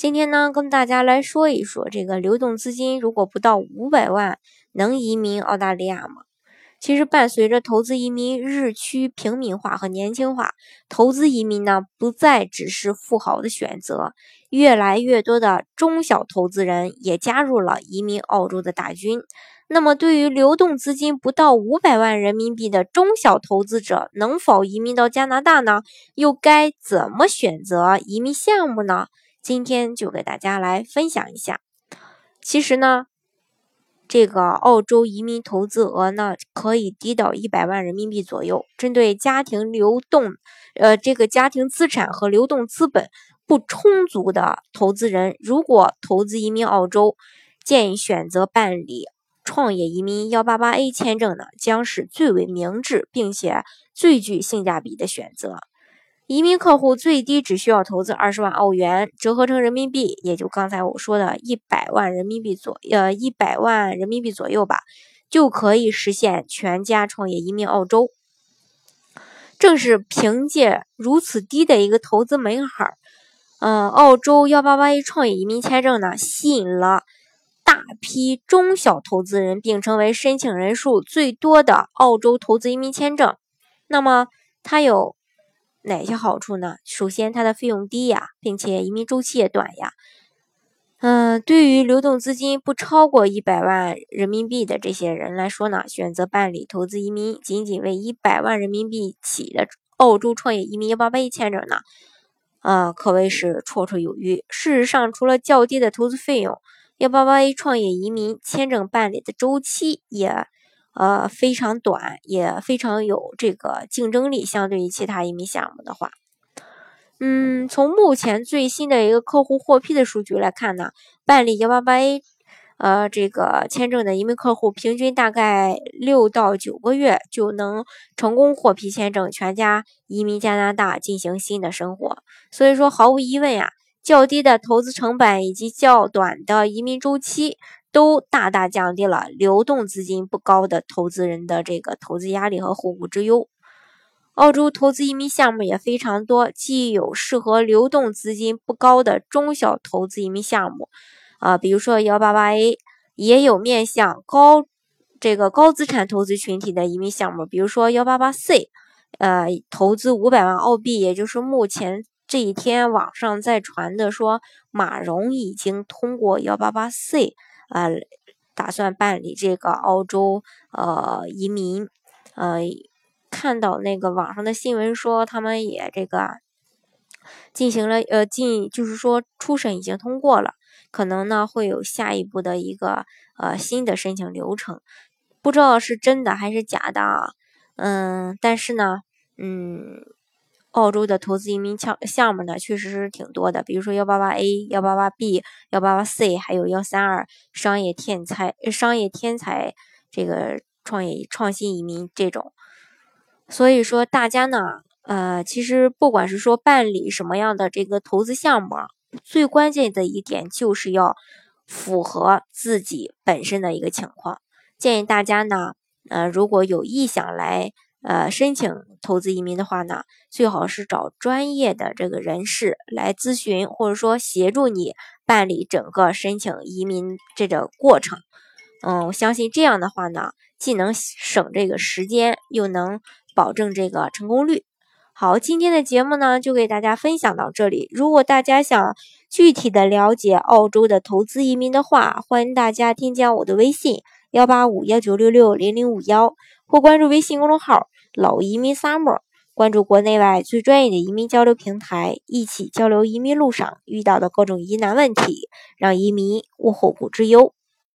今天呢，跟大家来说一说这个流动资金，如果不到五百万，能移民澳大利亚吗？其实，伴随着投资移民日趋平民化和年轻化，投资移民呢，不再只是富豪的选择，越来越多的中小投资人也加入了移民澳洲的大军。那么，对于流动资金不到五百万人民币的中小投资者，能否移民到加拿大呢？又该怎么选择移民项目呢？今天就给大家来分享一下。其实呢，这个澳洲移民投资额呢可以低到一百万人民币左右。针对家庭流动，呃，这个家庭资产和流动资本不充足的投资人，如果投资移民澳洲，建议选择办理创业移民幺八八 A 签证呢，将是最为明智并且最具性价比的选择。移民客户最低只需要投资二十万澳元，折合成人民币，也就刚才我说的一百万人民币左，呃，一百万人民币左右吧，就可以实现全家创业移民澳洲。正是凭借如此低的一个投资门槛，嗯，澳洲幺八八一创业移民签证呢，吸引了大批中小投资人，并成为申请人数最多的澳洲投资移民签证。那么，它有。哪些好处呢？首先，它的费用低呀，并且移民周期也短呀。嗯，对于流动资金不超过一百万人民币的这些人来说呢，选择办理投资移民仅仅为一百万人民币起的澳洲创业移民幺八八一签证呢，啊，可谓是绰绰有余。事实上，除了较低的投资费用，幺八八一创业移民签证办理的周期也。呃，非常短，也非常有这个竞争力。相对于其他移民项目的话，嗯，从目前最新的一个客户获批的数据来看呢，办理幺八八 A，呃，这个签证的移民客户平均大概六到九个月就能成功获批签证，全家移民加拿大进行新的生活。所以说，毫无疑问呀，较低的投资成本以及较短的移民周期。都大大降低了流动资金不高的投资人的这个投资压力和后顾之忧。澳洲投资移民项目也非常多，既有适合流动资金不高的中小投资移民项目，啊，比如说幺八八 A，也有面向高这个高资产投资群体的移民项目，比如说幺八八 C，呃，投资五百万澳币，也就是目前这一天网上在传的说马蓉已经通过幺八八 C。啊，打算办理这个澳洲呃移民，呃，看到那个网上的新闻说他们也这个进行了呃进，就是说初审已经通过了，可能呢会有下一步的一个呃新的申请流程，不知道是真的还是假的啊，嗯，但是呢，嗯。澳洲的投资移民项项目呢，确实是挺多的，比如说幺八八 A、幺八八 B、幺八八 C，还有幺三二商业天才、商业天才这个创业创新移民这种。所以说，大家呢，呃，其实不管是说办理什么样的这个投资项目，最关键的一点就是要符合自己本身的一个情况。建议大家呢，呃，如果有意想来。呃，申请投资移民的话呢，最好是找专业的这个人士来咨询，或者说协助你办理整个申请移民这个过程。嗯，我相信这样的话呢，既能省这个时间，又能保证这个成功率。好，今天的节目呢，就给大家分享到这里。如果大家想具体的了解澳洲的投资移民的话，欢迎大家添加我的微信幺八五幺九六六零零五幺。或关注微信公众号“老移民 summer”，关注国内外最专业的移民交流平台，一起交流移民路上遇到的各种疑难问题，让移民无后顾之忧。